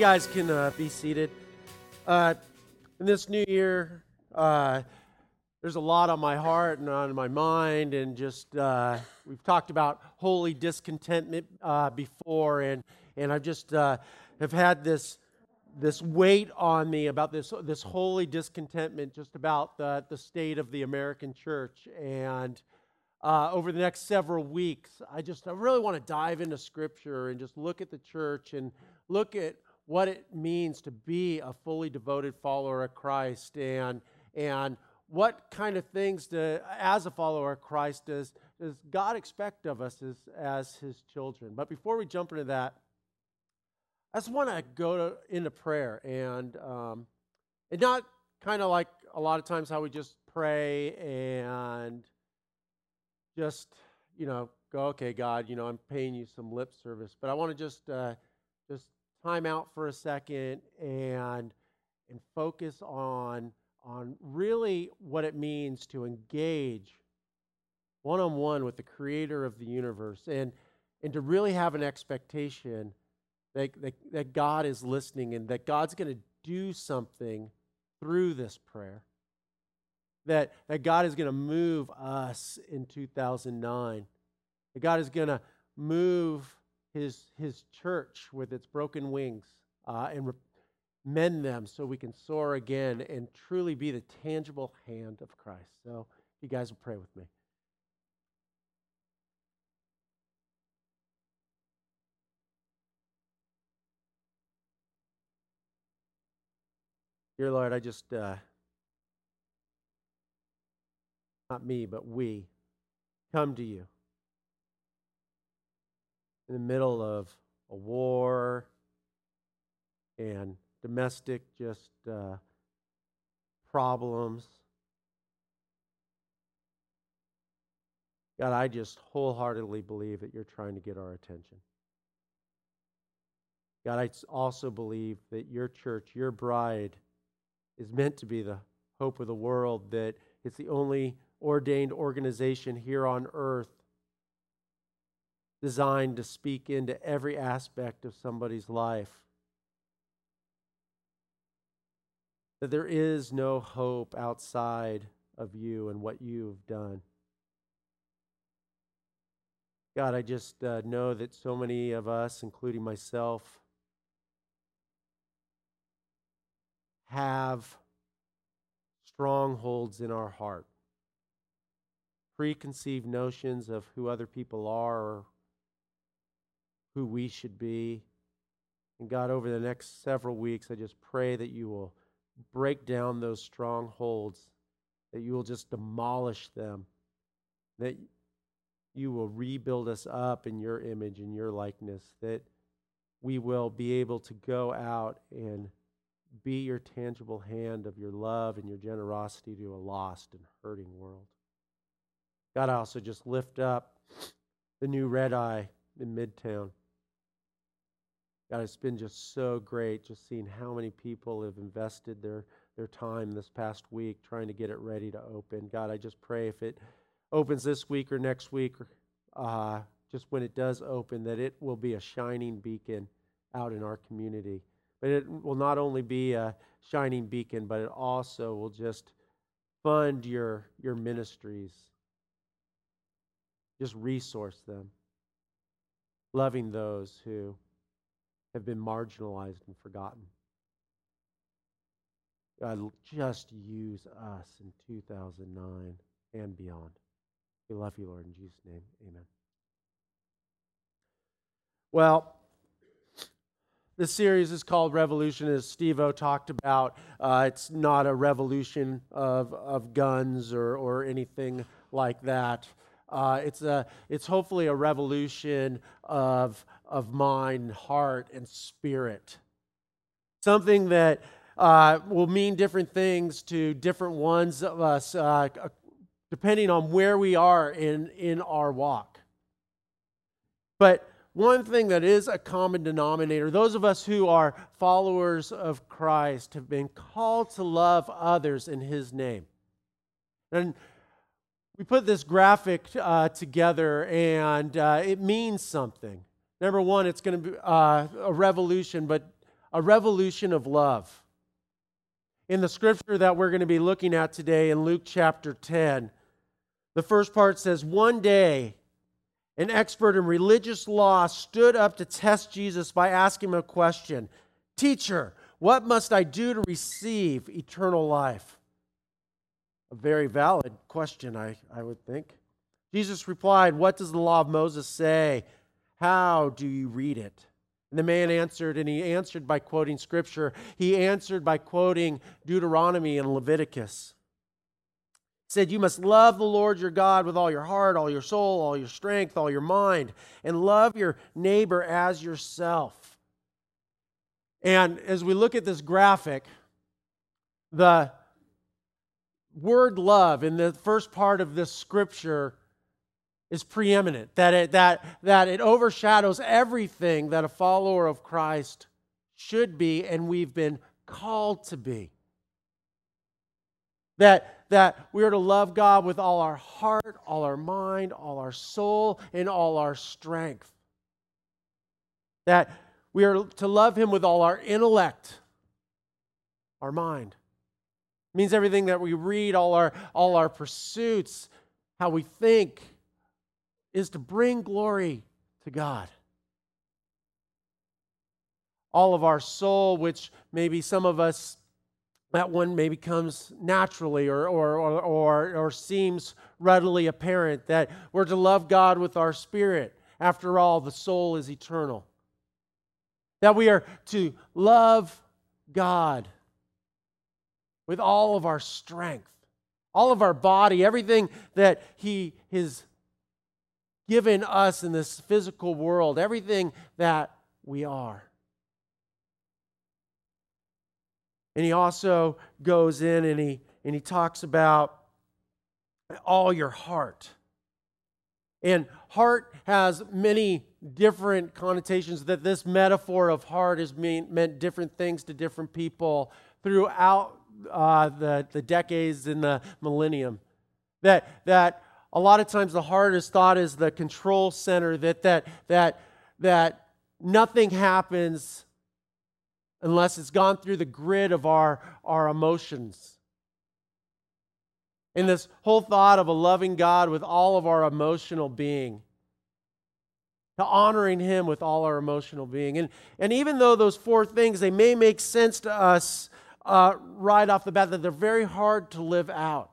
guys can uh, be seated. Uh, in this new year, uh, there's a lot on my heart and on my mind, and just uh, we've talked about holy discontentment uh, before, and and I've just uh, have had this this weight on me about this this holy discontentment, just about the the state of the American church, and uh, over the next several weeks, I just I really want to dive into Scripture and just look at the church and look at what it means to be a fully devoted follower of Christ and and what kind of things to, as a follower of Christ does, does God expect of us as, as his children. But before we jump into that, I just want to go to, into prayer and um, and not kind of like a lot of times how we just pray and just you know go okay God you know I'm paying you some lip service but I want to just uh, just time out for a second and and focus on on really what it means to engage one on one with the creator of the universe and and to really have an expectation that, that, that God is listening and that God's going to do something through this prayer. That, that God is going to move us in 2009. That God is going to move his, his church with its broken wings uh, and re- mend them so we can soar again and truly be the tangible hand of Christ. So, you guys will pray with me. Dear Lord, I just, uh, not me, but we, come to you in the middle of a war and domestic just uh, problems. God, I just wholeheartedly believe that you're trying to get our attention. God, I also believe that your church, your bride, is meant to be the hope of the world, that it's the only ordained organization here on earth designed to speak into every aspect of somebody's life. That there is no hope outside of you and what you've done. God, I just uh, know that so many of us, including myself, have strongholds in our heart, preconceived notions of who other people are or who we should be. And God, over the next several weeks, I just pray that you will break down those strongholds, that you will just demolish them, that you will rebuild us up in your image and your likeness, that we will be able to go out and be your tangible hand of your love and your generosity to a lost and hurting world. God, I also just lift up the new red eye in Midtown. God, it's been just so great just seeing how many people have invested their, their time this past week trying to get it ready to open. God, I just pray if it opens this week or next week, uh, just when it does open, that it will be a shining beacon out in our community. But it will not only be a shining beacon, but it also will just fund your, your ministries, just resource them, loving those who have been marginalized and forgotten. God, just use us in 2009 and beyond. We love you, Lord, in Jesus' name. Amen. Well, this series is called Revolution, as Steve O talked about. Uh, it's not a revolution of, of guns or, or anything like that. Uh, it's, a, it's hopefully a revolution of, of mind, heart, and spirit. Something that uh, will mean different things to different ones of us, uh, depending on where we are in, in our walk. But one thing that is a common denominator those of us who are followers of Christ have been called to love others in His name. And we put this graphic uh, together, and uh, it means something. Number one, it's going to be uh, a revolution, but a revolution of love. In the scripture that we're going to be looking at today in Luke chapter 10, the first part says, One day, an expert in religious law stood up to test Jesus by asking him a question Teacher, what must I do to receive eternal life? A very valid question, I, I would think. Jesus replied, What does the law of Moses say? How do you read it? And the man answered, and he answered by quoting scripture. He answered by quoting Deuteronomy and Leviticus. He said, You must love the Lord your God with all your heart, all your soul, all your strength, all your mind, and love your neighbor as yourself. And as we look at this graphic, the word love in the first part of this scripture is preeminent, that it, that, that it overshadows everything that a follower of Christ should be and we've been called to be. That, that we are to love God with all our heart, all our mind, all our soul, and all our strength. That we are to love Him with all our intellect, our mind. It means everything that we read, all our, all our pursuits, how we think, is to bring glory to God. All of our soul, which maybe some of us, that one maybe comes naturally or, or, or, or, or seems readily apparent, that we're to love God with our spirit. After all, the soul is eternal. That we are to love God with all of our strength, all of our body, everything that He has given us in this physical world, everything that we are. And he also goes in and he, and he talks about all your heart. And heart has many different connotations that this metaphor of heart has mean, meant different things to different people throughout uh, the, the decades and the millennium. That, that a lot of times the hardest thought is the control center that that that that nothing happens unless it's gone through the grid of our our emotions. In this whole thought of a loving god with all of our emotional being to honoring him with all our emotional being. And and even though those four things they may make sense to us uh, right off the bat that they're very hard to live out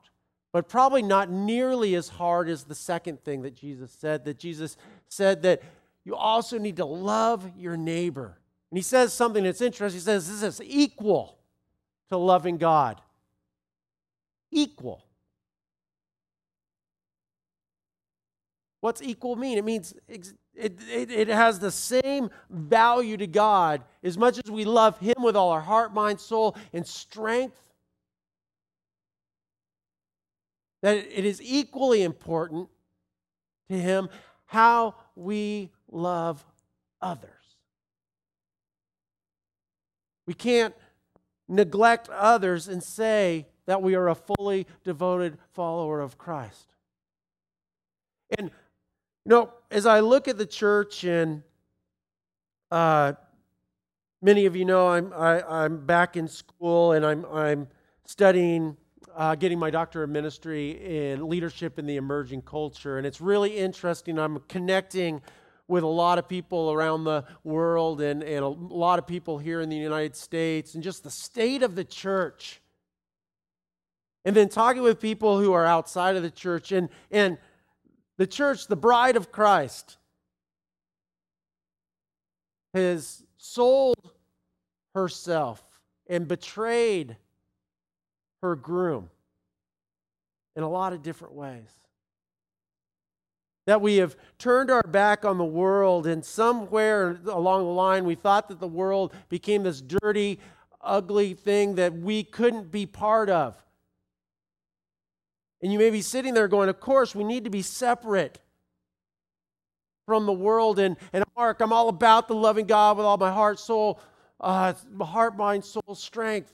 but probably not nearly as hard as the second thing that Jesus said. That Jesus said that you also need to love your neighbor. And he says something that's interesting. He says this is equal to loving God. Equal. What's equal mean? It means it, it, it, has the same value to God as much as we love Him with all our heart, mind, soul, and strength. That it is equally important to him how we love others. We can't neglect others and say that we are a fully devoted follower of Christ. And, you know, as I look at the church, and uh, many of you know I'm, I, am i am back in school and I'm, I'm studying uh, getting my doctor of ministry in leadership in the emerging culture. And it's really interesting. I'm connecting with a lot of people around the world and, and a lot of people here in the United States and just the state of the church. And then talking with people who are outside of the church and, and the church, the bride of Christ, has sold herself and betrayed her groom in a lot of different ways. That we have turned our back on the world, and somewhere along the line, we thought that the world became this dirty, ugly thing that we couldn't be part of. And you may be sitting there going, Of course, we need to be separate from the world. And, and Mark, I'm all about the loving God with all my heart, soul, uh, heart, mind, soul, strength.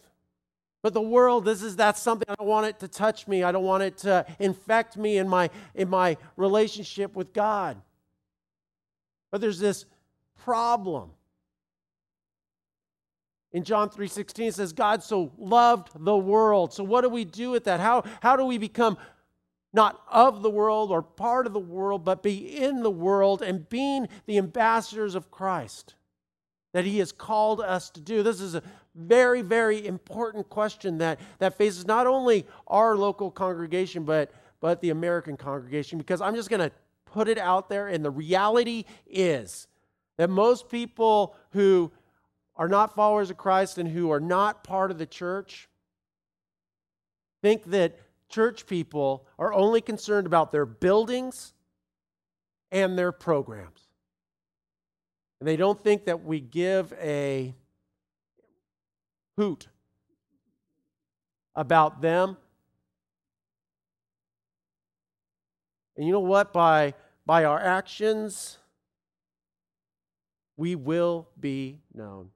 But the world, this is that's something I don't want it to touch me. I don't want it to infect me in my in my relationship with God. But there's this problem. In John 3:16 it says God so loved the world. So what do we do with that? How how do we become not of the world or part of the world, but be in the world and being the ambassadors of Christ that He has called us to do? This is a very, very important question that, that faces not only our local congregation, but, but the American congregation, because I'm just going to put it out there, and the reality is that most people who are not followers of Christ and who are not part of the church think that church people are only concerned about their buildings and their programs. And they don't think that we give a hoot about them. And you know what? By, by our actions, we will be known.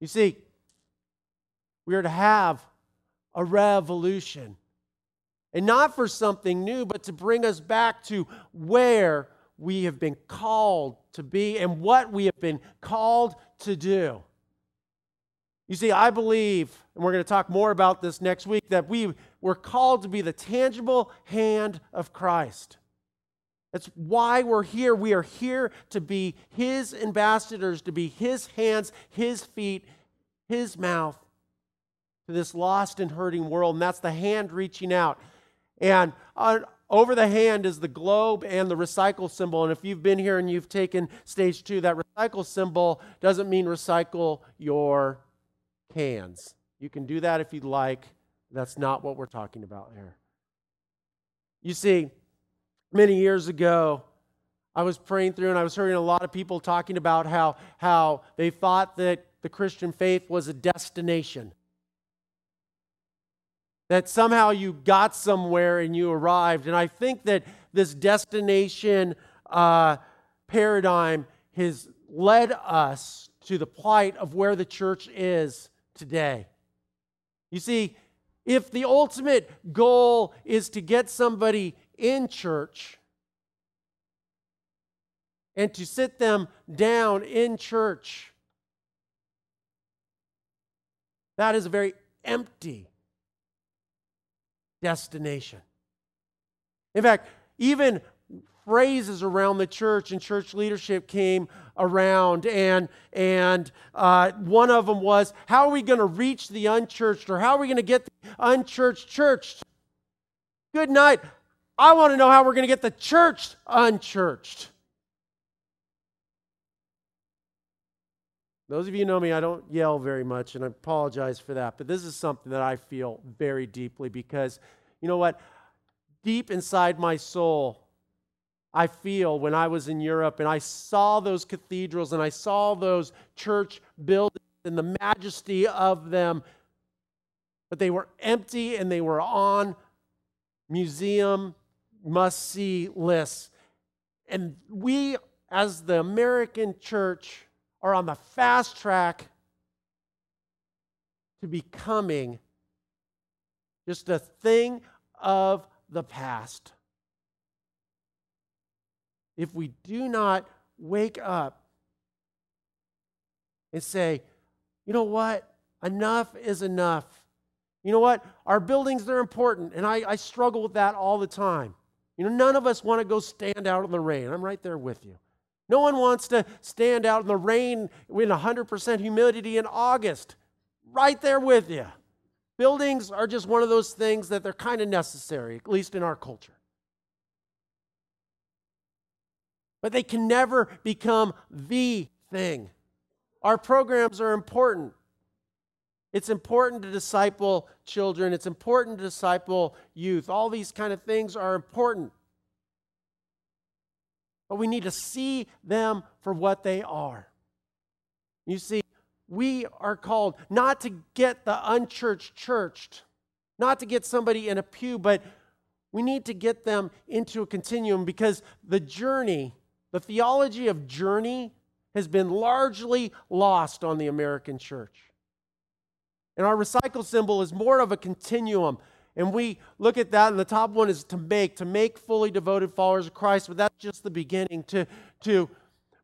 You see, we are to have a revolution. And not for something new, but to bring us back to where we have been called to be and what we have been called to do. You see, I believe, and we're going to talk more about this next week, that we were called to be the tangible hand of Christ. That's why we're here. We are here to be His ambassadors, to be His hands, His feet, His mouth to this lost and hurting world. And that's the hand reaching out. And uh, over the hand is the globe and the recycle symbol. And if you've been here and you've taken stage two, that recycle symbol doesn't mean recycle your cans. You can do that if you'd like. That's not what we're talking about here. You see, many years ago, I was praying through and I was hearing a lot of people talking about how, how they thought that the Christian faith was a destination. That somehow you got somewhere and you arrived. And I think that this destination uh, paradigm has led us to the plight of where the church is today. You see, if the ultimate goal is to get somebody in church and to sit them down in church, that is a very empty destination. In fact, even phrases around the church and church leadership came around and and uh, one of them was how are we going to reach the unchurched or how are we going to get the unchurched churched? Good night. I want to know how we're going to get the church unchurched those of you know me i don't yell very much and i apologize for that but this is something that i feel very deeply because you know what deep inside my soul I feel when I was in Europe and I saw those cathedrals and I saw those church buildings and the majesty of them, but they were empty and they were on museum must see lists. And we, as the American church, are on the fast track to becoming just a thing of the past if we do not wake up and say, you know what? Enough is enough. You know what? Our buildings, they're important, and I, I struggle with that all the time. You know, none of us want to go stand out in the rain. I'm right there with you. No one wants to stand out in the rain in 100% humidity in August. Right there with you. Buildings are just one of those things that they're kind of necessary, at least in our culture. but they can never become the thing. Our programs are important. It's important to disciple children, it's important to disciple youth. All these kind of things are important. But we need to see them for what they are. You see, we are called not to get the unchurched churched, not to get somebody in a pew, but we need to get them into a continuum because the journey the theology of journey has been largely lost on the American church. And our recycle symbol is more of a continuum. And we look at that, and the top one is to make, to make fully devoted followers of Christ, but that's just the beginning. To, to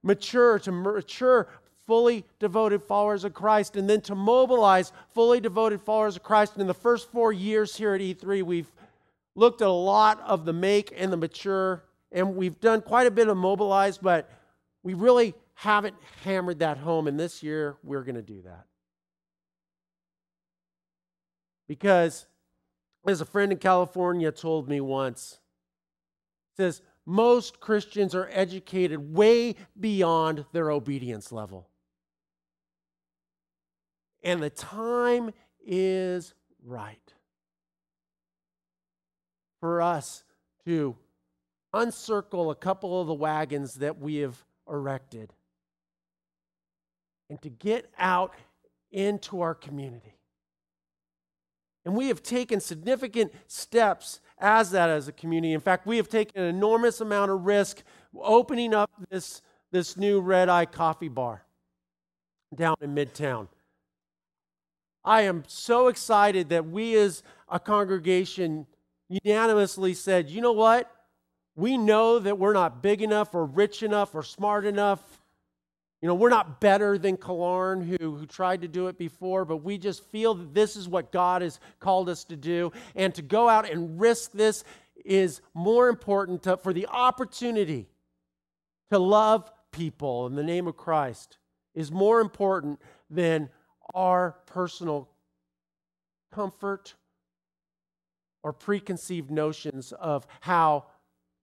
mature, to mature fully devoted followers of Christ and then to mobilize fully devoted followers of Christ. And in the first four years here at E3, we've looked at a lot of the make and the mature, and we've done quite a bit of mobilize, but we really haven't hammered that home. And this year, we're going to do that. Because, as a friend in California told me once, says, most Christians are educated way beyond their obedience level. And the time is right for us to uncircle a couple of the wagons that we have erected and to get out into our community. And we have taken significant steps as that as a community. In fact, we have taken an enormous amount of risk opening up this, this new Red Eye Coffee Bar down in Midtown. I am so excited that we as a congregation unanimously said, you know what? We know that we're not big enough or rich enough or smart enough you know, we're not better than Killearn, who, who tried to do it before, but we just feel that this is what God has called us to do. And to go out and risk this is more important to, for the opportunity to love people in the name of Christ is more important than our personal comfort or preconceived notions of how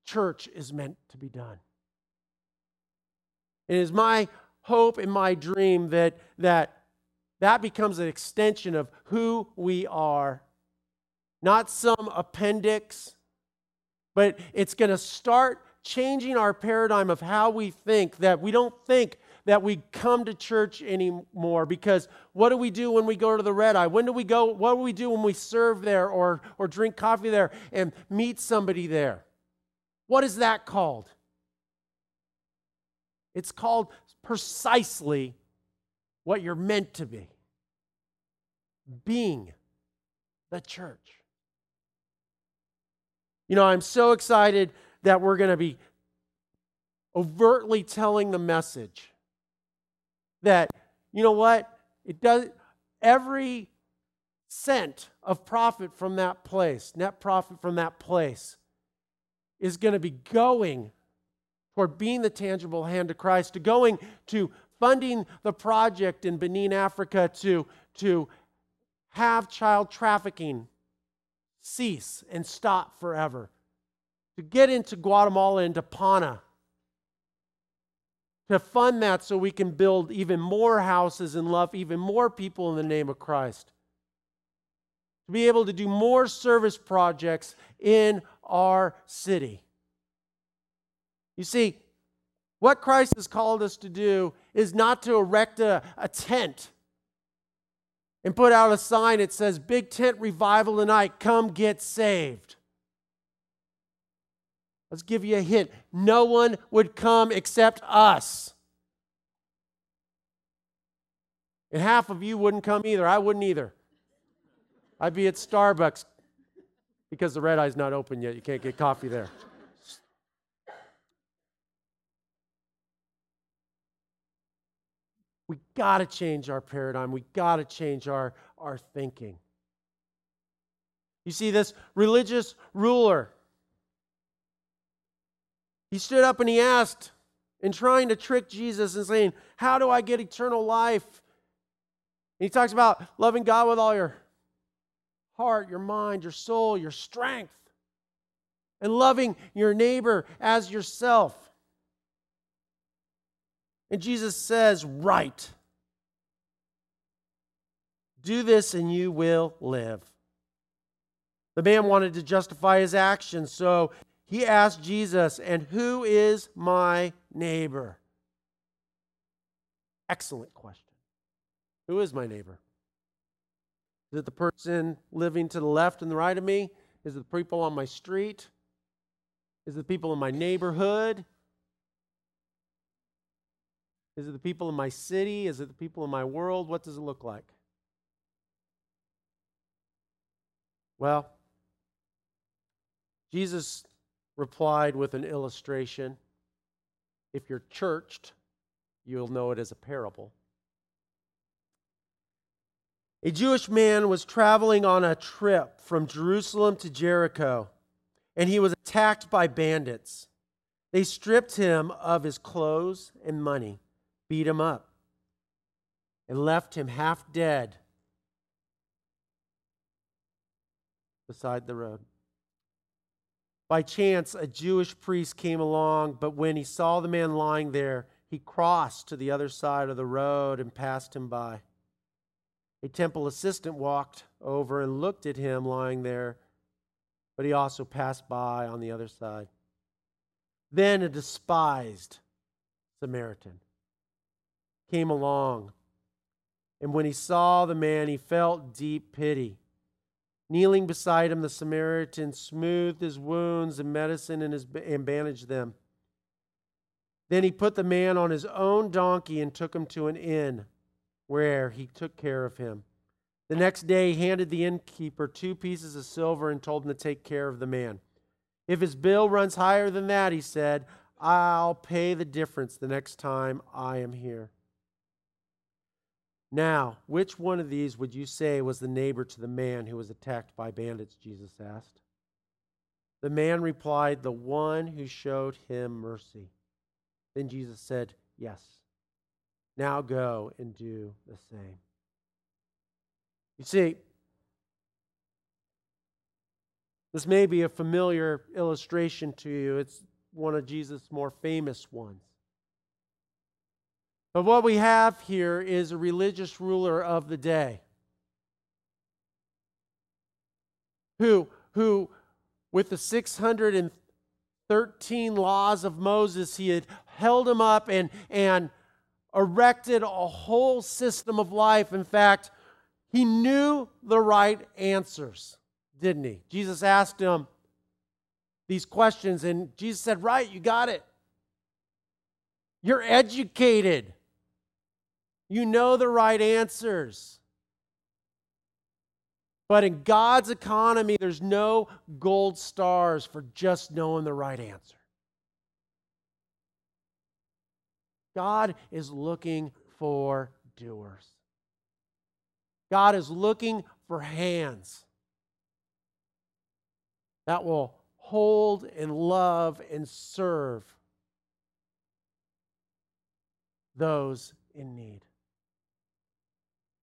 church is meant to be done. It is my hope in my dream that that that becomes an extension of who we are. Not some appendix but it's going to start changing our paradigm of how we think that we don't think that we come to church anymore because what do we do when we go to the red eye? When do we go what do we do when we serve there or or drink coffee there and meet somebody there? What is that called? It's called precisely what you're meant to be being the church. You know, I'm so excited that we're going to be overtly telling the message that, you know what? It does every cent of profit from that place, net profit from that place, is going to be going toward being the tangible hand of Christ, to going to funding the project in Benin, Africa, to, to have child trafficking cease and stop forever, to get into Guatemala, into Pana, to fund that so we can build even more houses and love even more people in the name of Christ. To be able to do more service projects in our city. You see, what Christ has called us to do is not to erect a, a tent and put out a sign that says, Big Tent Revival tonight, come get saved. Let's give you a hint. No one would come except us. And half of you wouldn't come either. I wouldn't either. I'd be at Starbucks because the red eye's not open yet. You can't get coffee there. We got to change our paradigm. We got to change our, our thinking. You see, this religious ruler, he stood up and he asked, in trying to trick Jesus and saying, How do I get eternal life? And he talks about loving God with all your heart, your mind, your soul, your strength, and loving your neighbor as yourself. And Jesus says, Right. Do this and you will live. The man wanted to justify his actions, so he asked Jesus, And who is my neighbor? Excellent question. Who is my neighbor? Is it the person living to the left and the right of me? Is it the people on my street? Is it the people in my neighborhood? Is it the people in my city? Is it the people in my world? What does it look like? Well, Jesus replied with an illustration. If you're churched, you'll know it as a parable. A Jewish man was traveling on a trip from Jerusalem to Jericho, and he was attacked by bandits. They stripped him of his clothes and money, beat him up, and left him half dead beside the road. By chance, a Jewish priest came along, but when he saw the man lying there, he crossed to the other side of the road and passed him by. A temple assistant walked over and looked at him lying there, but he also passed by on the other side. Then a despised Samaritan came along, and when he saw the man, he felt deep pity. Kneeling beside him, the Samaritan smoothed his wounds and medicine and, his, and bandaged them. Then he put the man on his own donkey and took him to an inn where he took care of him. The next day, he handed the innkeeper two pieces of silver and told him to take care of the man. If his bill runs higher than that, he said, I'll pay the difference the next time I am here. Now, which one of these would you say was the neighbor to the man who was attacked by bandits? Jesus asked. The man replied, The one who showed him mercy. Then Jesus said, Yes. Now go and do the same. You see, this may be a familiar illustration to you. It's one of Jesus' more famous ones. But what we have here is a religious ruler of the day who, who with the 613 laws of Moses, he had held them up and, and erected a whole system of life. In fact, he knew the right answers, didn't he? Jesus asked him these questions, and Jesus said, Right, you got it. You're educated. You know the right answers. But in God's economy, there's no gold stars for just knowing the right answer. God is looking for doers. God is looking for hands that will hold and love and serve those in need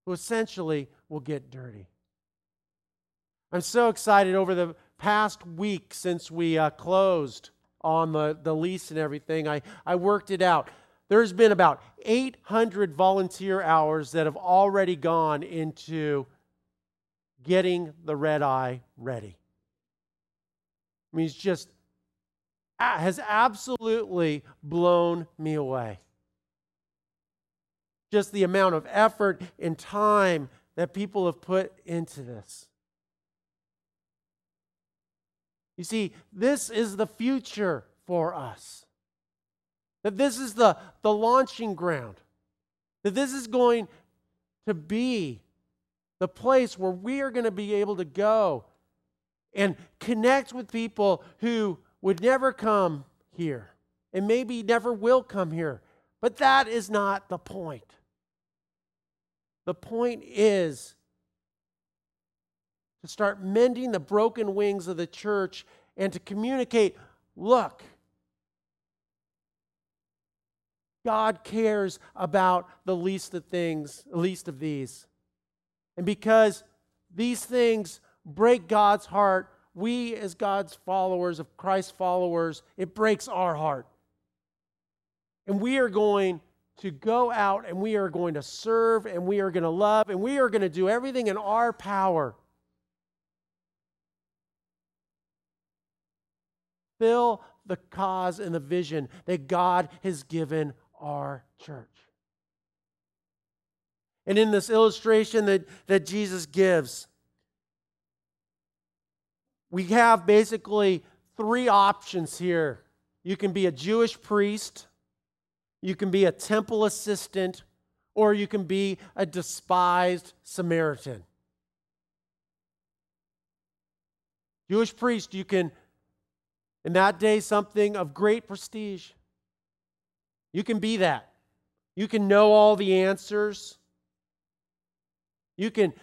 who essentially will get dirty. I'm so excited over the past week since we uh, closed on the, the lease and everything. I, I worked it out. There's been about 800 volunteer hours that have already gone into getting the red eye ready. I mean, it's just has absolutely blown me away just the amount of effort and time that people have put into this. You see, this is the future for us. That this is the, the launching ground. That this is going to be the place where we are going to be able to go and connect with people who would never come here and maybe never will come here. But that is not the point. The point is to start mending the broken wings of the church and to communicate look, God cares about the least of things, the least of these. And because these things break God's heart, we as God's followers, of Christ's followers, it breaks our heart. And we are going to go out and we are going to serve and we are going to love and we are going to do everything in our power. Fill the cause and the vision that God has given our church. And in this illustration that, that Jesus gives, we have basically three options here. You can be a Jewish priest you can be a temple assistant, or you can be a despised Samaritan. Jewish priest, you can, in that day, something of great prestige. You can be that. You can know all the answers. You can,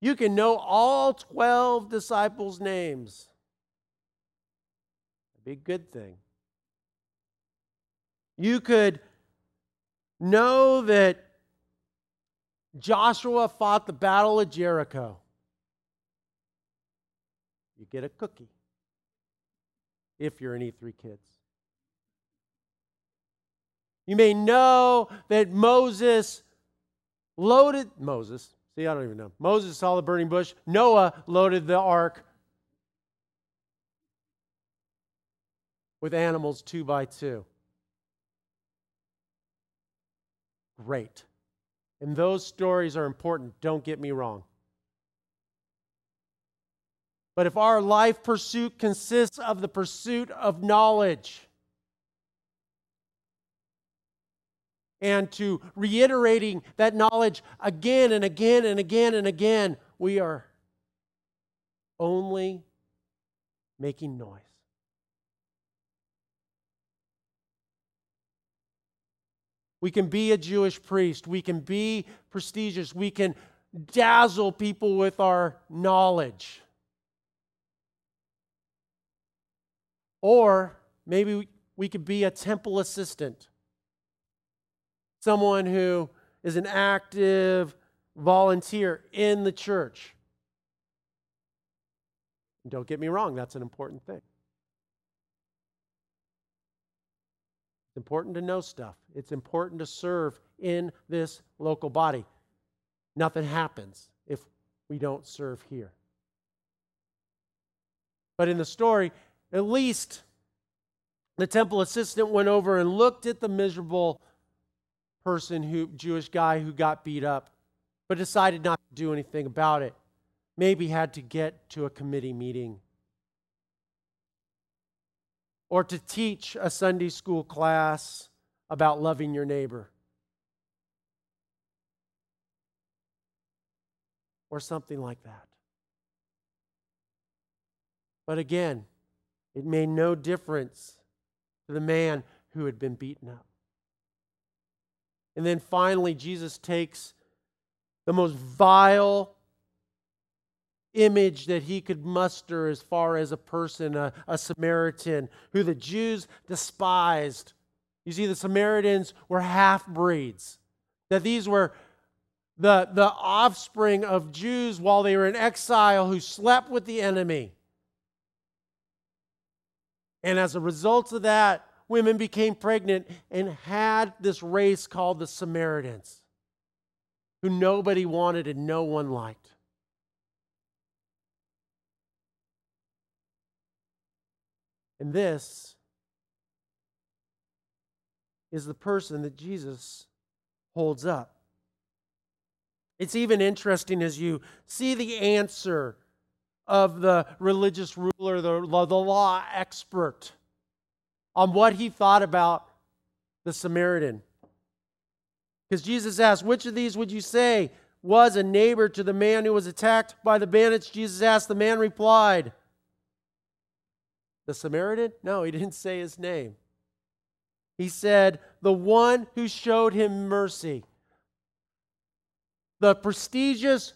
You can know all 12 disciples' names. That'd be a good thing. You could know that Joshua fought the Battle of Jericho. You get a cookie if you're an E3 kids. You may know that Moses loaded Moses. See, I don't even know. Moses saw the burning bush. Noah loaded the ark with animals two by two. Great. And those stories are important, don't get me wrong. But if our life pursuit consists of the pursuit of knowledge, and to reiterating that knowledge again and again and again and again, we are only making noise. We can be a Jewish priest. We can be prestigious. We can dazzle people with our knowledge. Or maybe we could be a temple assistant someone who is an active volunteer in the church. don't get me wrong, that's an important thing. It's important to know stuff, it's important to serve in this local body. Nothing happens if we don't serve here. But in the story, at least the temple assistant went over and looked at the miserable person who Jewish guy who got beat up, but decided not to do anything about it. Maybe had to get to a committee meeting or to teach a Sunday school class about loving your neighbor. Or something like that. But again, it made no difference to the man who had been beaten up. And then finally, Jesus takes the most vile image that he could muster as far as a person, a, a, Samaritan, who the Jews despised. You see, the Samaritans were half breeds, that these were the, the offspring of Jews while they were in exile who slept with the enemy. And as a result of that, women became pregnant and had this race called the Samaritans, who nobody wanted and no one liked. And this is the person that Jesus holds up. It's even interesting as you see the answer of the religious ruler, the, the law expert on what he thought about the Samaritan. Because Jesus asked, Which of these would you say was a neighbor to the man who was attacked by the bandits? Jesus asked. The man replied, The Samaritan? No, he didn't say his name. He said, The one who showed him mercy. The prestigious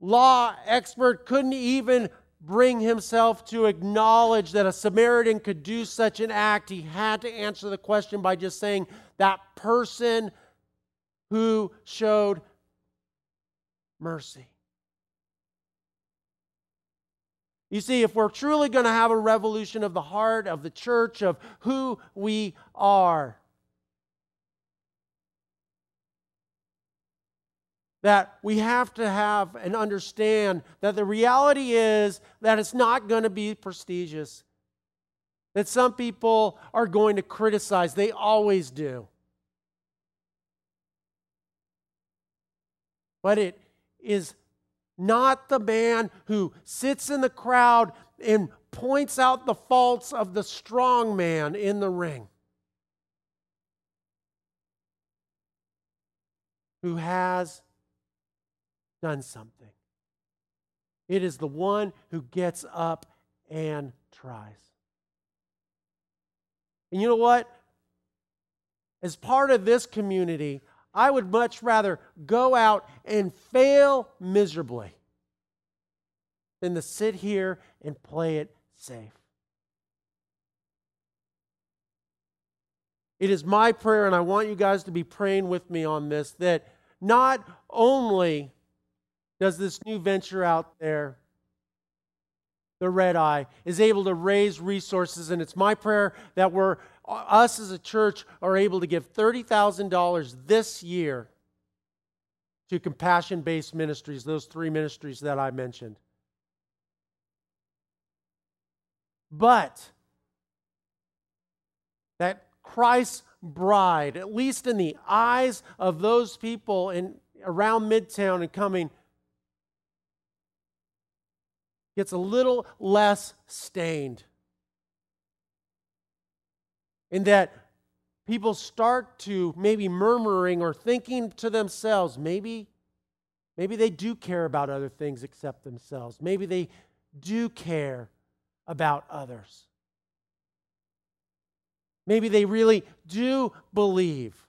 law expert couldn't even bring himself to acknowledge that a Samaritan could do such an act, he had to answer the question by just saying, That person who showed mercy. You see, if we're truly going to have a revolution of the heart, of the church, of who we are, that we have to have and understand that the reality is that it's not going to be prestigious. That some people are going to criticize, they always do. But it is not the man who sits in the crowd and points out the faults of the strong man in the ring. Who has done something. It is the one who gets up and tries. And you know what? As part of this community, I would much rather go out and fail miserably than to sit here and play it safe. It is my prayer, and I want you guys to be praying with me on this, that not only does this new venture out there, the red eye, is able to raise resources, and it's my prayer that we're us as a church are able to give $30,000 this year to compassion based ministries, those three ministries that I mentioned. But that Christ's bride, at least in the eyes of those people in around Midtown and coming, gets a little less stained. In that people start to maybe murmuring or thinking to themselves, maybe, maybe they do care about other things except themselves. Maybe they do care about others. Maybe they really do believe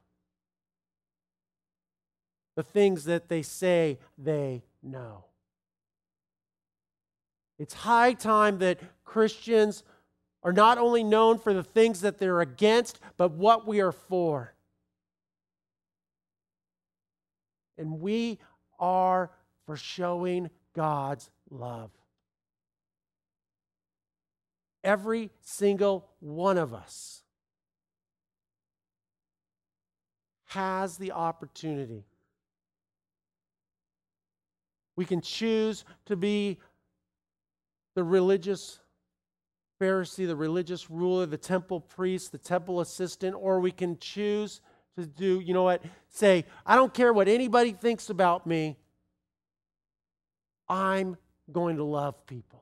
the things that they say they know. It's high time that Christians are not only known for the things that they're against, but what we are for. And we are for showing God's love. Every single one of us has the opportunity. We can choose to be the religious Pharisee, the religious ruler, the temple priest, the temple assistant, or we can choose to do, you know what, say, I don't care what anybody thinks about me. I'm going to love people.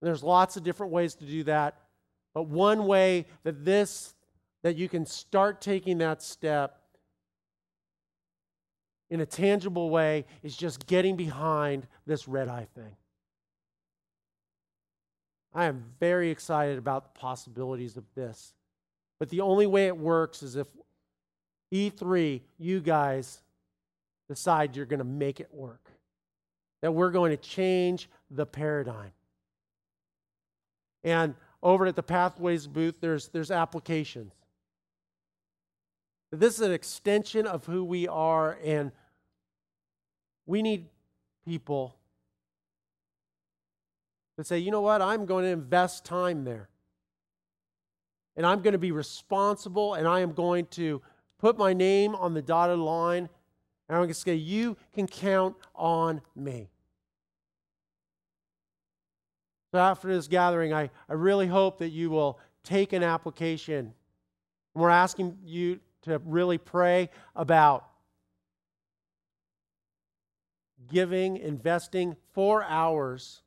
There's lots of different ways to do that. But one way that this that you can start taking that step in a tangible way is just getting behind this red eye thing. I am very excited about the possibilities of this. But the only way it works is if E3, you guys, decide you're going to make it work, that we're going to change the paradigm. And over at the Pathways booth, there's, there's applications. This is an extension of who we are, and we need people that say, you know what, I'm going to invest time there. And I'm going to be responsible, and I am going to put my name on the dotted line, and I'm going to say, you can count on me. So after this gathering, I, I really hope that you will take an application. we're asking you to really pray about giving, investing four hours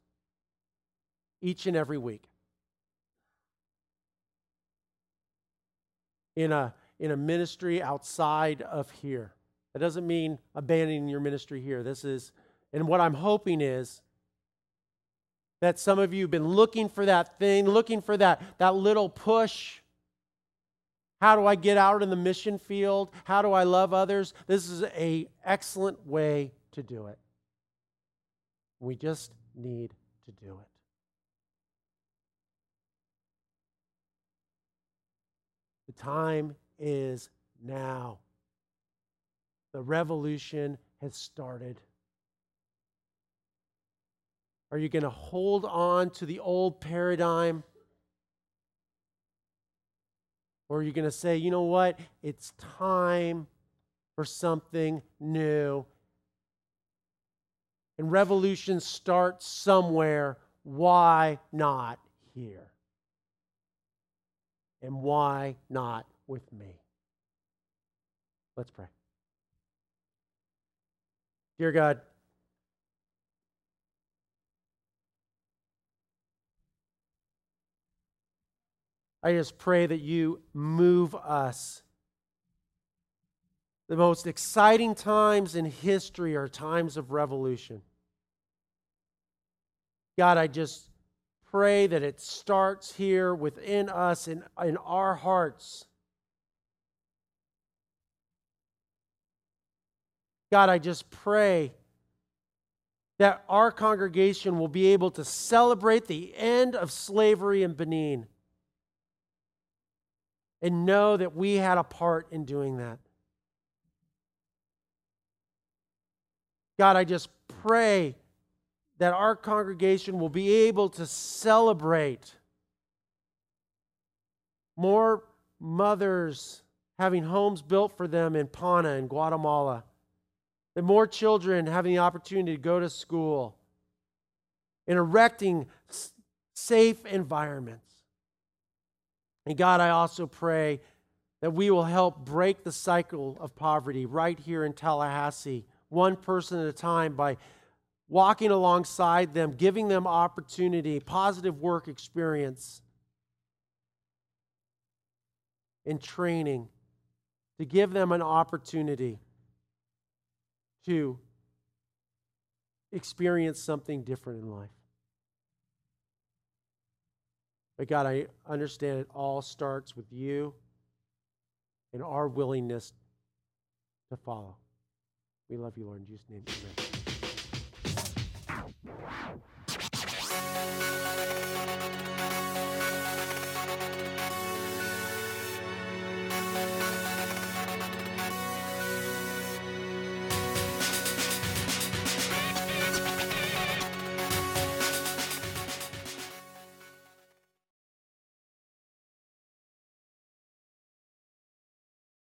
each and every week in a, in a ministry outside of here. That doesn't mean abandoning your ministry here. This is, and what I'm hoping is that some of you have been looking for that thing, looking for that, that little push how do I get out in the mission field? How do I love others? This is a excellent way to do it. We just need to do it. The time is now. The revolution has started. Are you going to hold on to the old paradigm? Or are you going to say, you know what? It's time for something new. And revolution starts somewhere. Why not here? And why not with me? Let's pray. Dear God, I just pray that you move us. The most exciting times in history are times of revolution. God, I just pray that it starts here within us in, in our hearts. God, I just pray that our congregation will be able to celebrate the end of slavery in Benin and know that we had a part in doing that. God, I just pray that our congregation will be able to celebrate more mothers having homes built for them in Pana in Guatemala, that more children having the opportunity to go to school, and erecting safe environments. And God, I also pray that we will help break the cycle of poverty right here in Tallahassee, one person at a time, by walking alongside them, giving them opportunity, positive work experience, and training to give them an opportunity to experience something different in life. But God, I understand it all starts with you and our willingness to follow. We love you, Lord. In Jesus' name, amen. wow